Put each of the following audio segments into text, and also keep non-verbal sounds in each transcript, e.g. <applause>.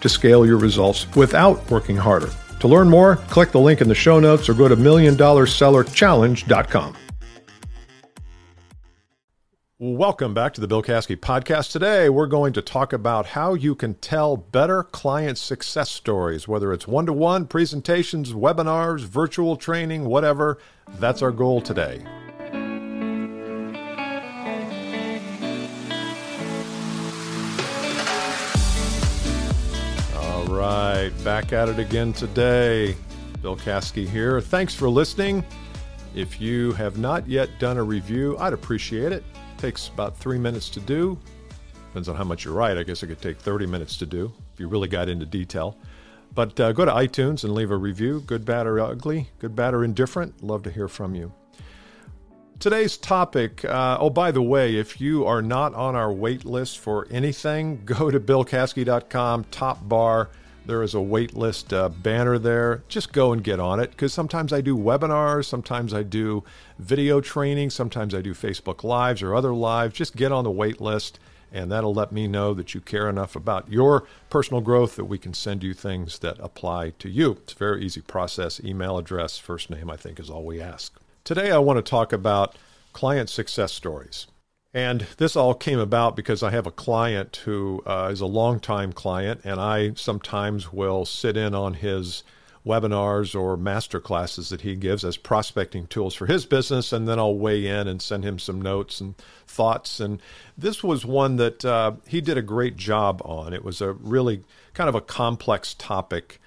to scale your results without working harder. To learn more, click the link in the show notes or go to milliondollarsellerchallenge.com. Welcome back to the Bill Caskey podcast. Today, we're going to talk about how you can tell better client success stories, whether it's one to one, presentations, webinars, virtual training, whatever. That's our goal today. Right, back at it again today. Bill Caskey here. Thanks for listening. If you have not yet done a review, I'd appreciate it. it. Takes about three minutes to do. Depends on how much you write. I guess it could take 30 minutes to do if you really got into detail. But uh, go to iTunes and leave a review, good, bad, or ugly, good, bad, or indifferent. Love to hear from you. Today's topic, uh, oh, by the way, if you are not on our wait list for anything, <laughs> go to billcaskey.com, top bar there is a waitlist uh, banner there. Just go and get on it because sometimes I do webinars, sometimes I do video training, sometimes I do Facebook Lives or other lives. Just get on the waitlist, and that'll let me know that you care enough about your personal growth that we can send you things that apply to you. It's a very easy process. Email address, first name, I think, is all we ask. Today, I want to talk about client success stories. And this all came about because I have a client who uh, is a longtime client, and I sometimes will sit in on his webinars or master classes that he gives as prospecting tools for his business, and then I'll weigh in and send him some notes and thoughts. And this was one that uh, he did a great job on. It was a really kind of a complex topic.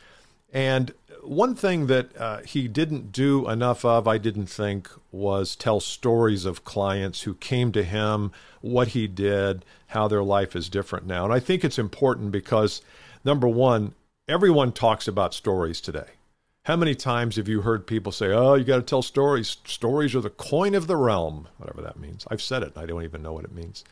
And one thing that uh, he didn't do enough of, I didn't think, was tell stories of clients who came to him, what he did, how their life is different now. And I think it's important because, number one, everyone talks about stories today. How many times have you heard people say, oh, you got to tell stories? Stories are the coin of the realm, whatever that means. I've said it, I don't even know what it means.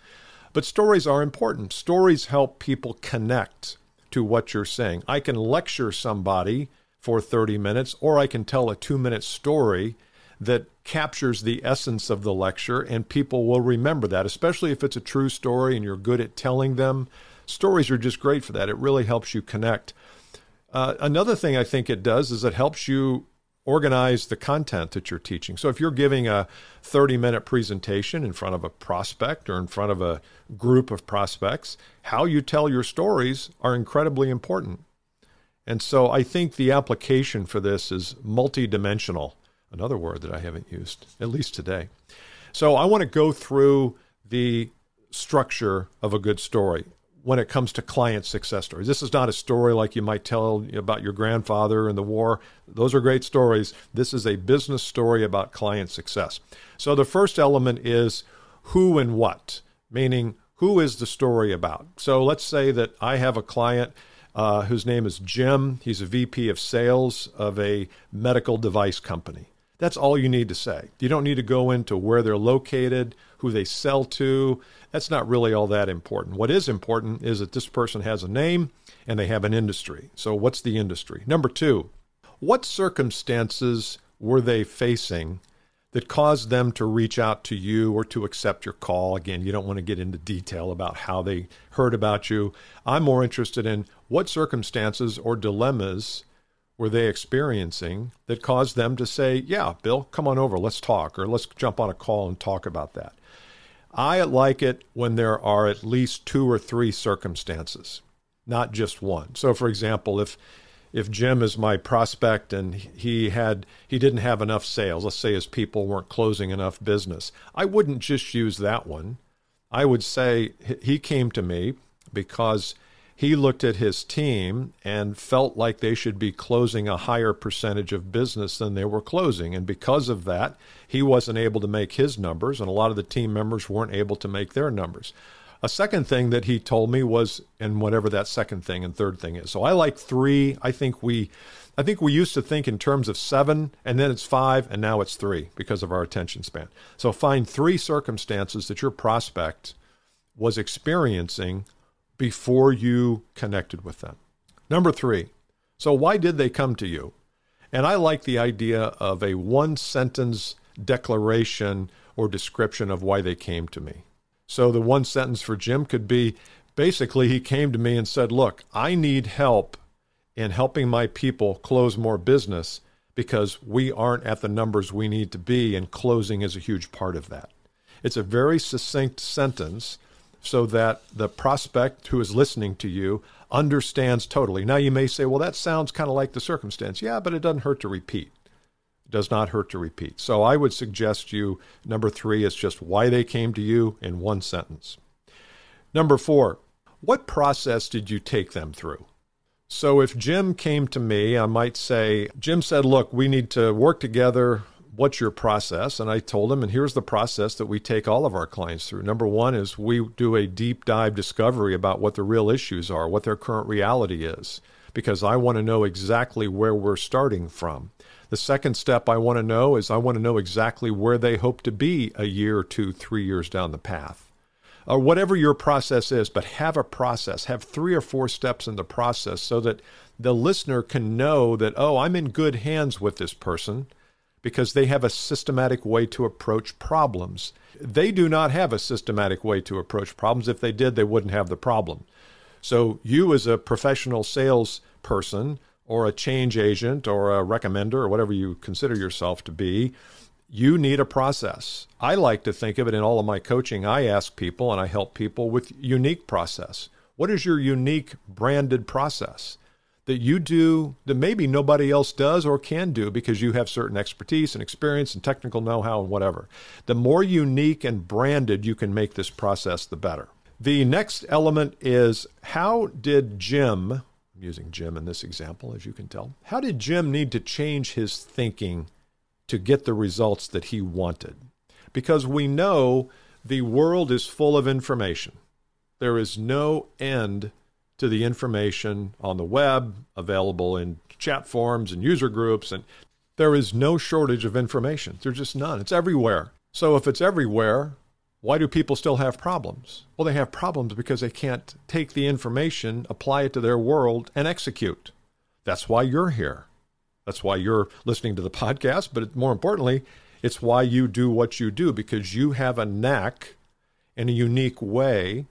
But stories are important. Stories help people connect to what you're saying. I can lecture somebody for 30 minutes, or I can tell a two minute story that captures the essence of the lecture, and people will remember that, especially if it's a true story and you're good at telling them. Stories are just great for that. It really helps you connect. Uh, another thing I think it does is it helps you organize the content that you're teaching. So if you're giving a 30 minute presentation in front of a prospect or in front of a group of prospects, how you tell your stories are incredibly important. And so I think the application for this is multidimensional, another word that I haven't used, at least today. So I want to go through the structure of a good story when it comes to client success stories. This is not a story like you might tell about your grandfather and the war. Those are great stories. This is a business story about client success. So the first element is who and what, meaning who is the story about? So let's say that I have a client uh, whose name is Jim. He's a VP of sales of a medical device company. That's all you need to say. You don't need to go into where they're located, who they sell to. That's not really all that important. What is important is that this person has a name and they have an industry. So, what's the industry? Number two, what circumstances were they facing that caused them to reach out to you or to accept your call. Again, you don't want to get into detail about how they heard about you. I'm more interested in what circumstances or dilemmas were they experiencing that caused them to say, Yeah, Bill, come on over, let's talk, or let's jump on a call and talk about that. I like it when there are at least two or three circumstances, not just one. So, for example, if if Jim is my prospect and he had he didn't have enough sales, let's say his people weren't closing enough business, I wouldn't just use that one. I would say he came to me because he looked at his team and felt like they should be closing a higher percentage of business than they were closing. And because of that, he wasn't able to make his numbers, and a lot of the team members weren't able to make their numbers. A second thing that he told me was, and whatever that second thing and third thing is. So I like three. I think we, I think we used to think in terms of seven, and then it's five, and now it's three because of our attention span. So find three circumstances that your prospect was experiencing before you connected with them. Number three. So why did they come to you? And I like the idea of a one sentence declaration or description of why they came to me. So the one sentence for Jim could be basically he came to me and said, Look, I need help in helping my people close more business because we aren't at the numbers we need to be, and closing is a huge part of that. It's a very succinct sentence so that the prospect who is listening to you understands totally. Now, you may say, well, that sounds kind of like the circumstance. Yeah, but it doesn't hurt to repeat. Does not hurt to repeat. So I would suggest you, number three, is just why they came to you in one sentence. Number four, what process did you take them through? So if Jim came to me, I might say, Jim said, look, we need to work together what's your process? And I told him, and here's the process that we take all of our clients through. Number one is we do a deep dive discovery about what the real issues are, what their current reality is, because I want to know exactly where we're starting from. The second step I want to know is I want to know exactly where they hope to be a year, two, three years down the path. Or whatever your process is, but have a process, have three or four steps in the process so that the listener can know that, oh, I'm in good hands with this person because they have a systematic way to approach problems. They do not have a systematic way to approach problems. If they did, they wouldn't have the problem. So, you as a professional salesperson or a change agent or a recommender or whatever you consider yourself to be, you need a process. I like to think of it in all of my coaching. I ask people and I help people with unique process. What is your unique branded process? that you do that maybe nobody else does or can do because you have certain expertise and experience and technical know how and whatever. The more unique and branded you can make this process, the better. The next element is how did Jim, I'm using Jim in this example, as you can tell, how did Jim need to change his thinking to get the results that he wanted? Because we know the world is full of information. There is no end to the information on the web, available in chat forums and user groups. And there is no shortage of information. There's just none. It's everywhere. So if it's everywhere, why do people still have problems? Well, they have problems because they can't take the information, apply it to their world, and execute. That's why you're here. That's why you're listening to the podcast. But more importantly, it's why you do what you do because you have a knack and a unique way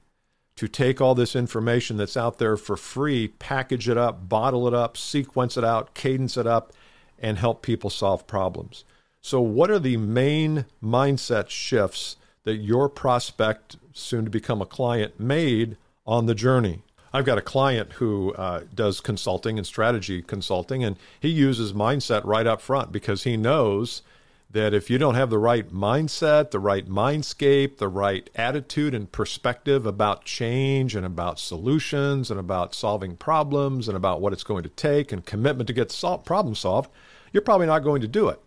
to take all this information that's out there for free, package it up, bottle it up, sequence it out, cadence it up, and help people solve problems. So, what are the main mindset shifts that your prospect, soon to become a client, made on the journey? I've got a client who uh, does consulting and strategy consulting, and he uses mindset right up front because he knows that if you don't have the right mindset, the right mindscape, the right attitude and perspective about change and about solutions and about solving problems and about what it's going to take and commitment to get sol- problem solved, you're probably not going to do it.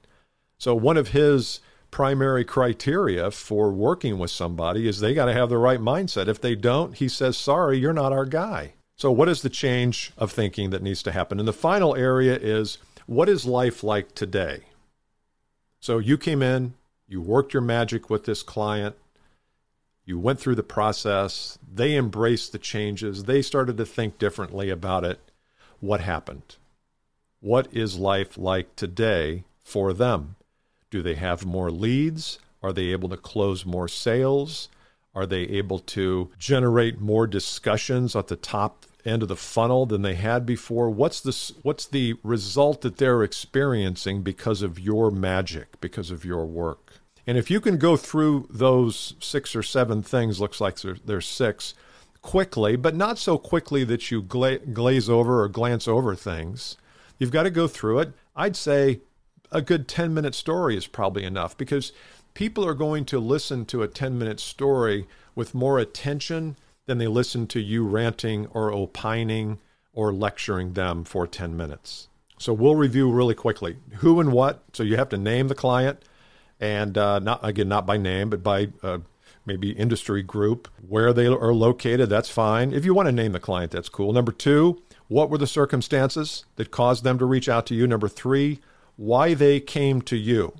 So, one of his primary criteria for working with somebody is they got to have the right mindset. If they don't, he says, sorry, you're not our guy. So, what is the change of thinking that needs to happen? And the final area is what is life like today? So you came in, you worked your magic with this client, you went through the process, they embraced the changes, they started to think differently about it. What happened? What is life like today for them? Do they have more leads? Are they able to close more sales? Are they able to generate more discussions at the top end of the funnel than they had before? What's the what's the result that they're experiencing because of your magic, because of your work? And if you can go through those six or seven things, looks like there's six, quickly, but not so quickly that you gla- glaze over or glance over things. You've got to go through it. I'd say a good 10 minute story is probably enough because people are going to listen to a 10 minute story with more attention than they listen to you ranting or opining or lecturing them for 10 minutes. So we'll review really quickly who and what. So you have to name the client, and uh, not again not by name, but by uh, maybe industry group, where they are located, that's fine. If you want to name the client, that's cool. Number two, what were the circumstances that caused them to reach out to you? Number three, why they came to you.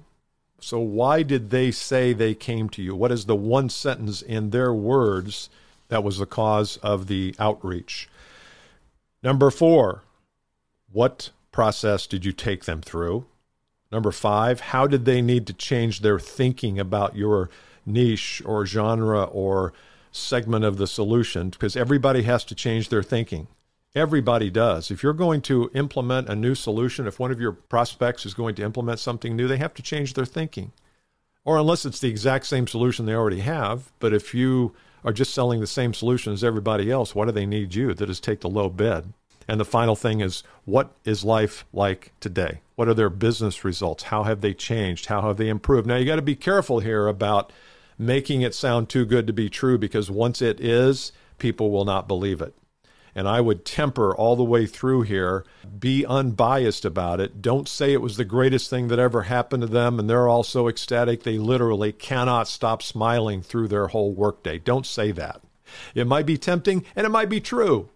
So, why did they say they came to you? What is the one sentence in their words that was the cause of the outreach? Number four, what process did you take them through? Number five, how did they need to change their thinking about your niche or genre or segment of the solution? Because everybody has to change their thinking. Everybody does. If you're going to implement a new solution, if one of your prospects is going to implement something new, they have to change their thinking. Or unless it's the exact same solution they already have. But if you are just selling the same solution as everybody else, why do they need you? That is take the low bid. And the final thing is what is life like today? What are their business results? How have they changed? How have they improved? Now, you got to be careful here about making it sound too good to be true because once it is, people will not believe it. And I would temper all the way through here, be unbiased about it. Don't say it was the greatest thing that ever happened to them and they're all so ecstatic they literally cannot stop smiling through their whole workday. Don't say that. It might be tempting and it might be true,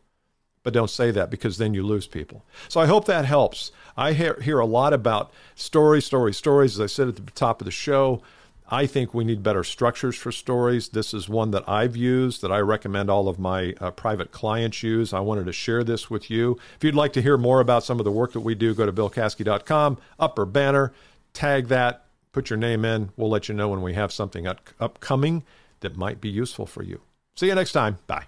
but don't say that because then you lose people. So I hope that helps. I hear, hear a lot about stories, stories, stories, as I said at the top of the show. I think we need better structures for stories. This is one that I've used that I recommend all of my uh, private clients use. I wanted to share this with you. If you'd like to hear more about some of the work that we do, go to billcaskey.com, upper banner, tag that, put your name in. We'll let you know when we have something up- upcoming that might be useful for you. See you next time. Bye.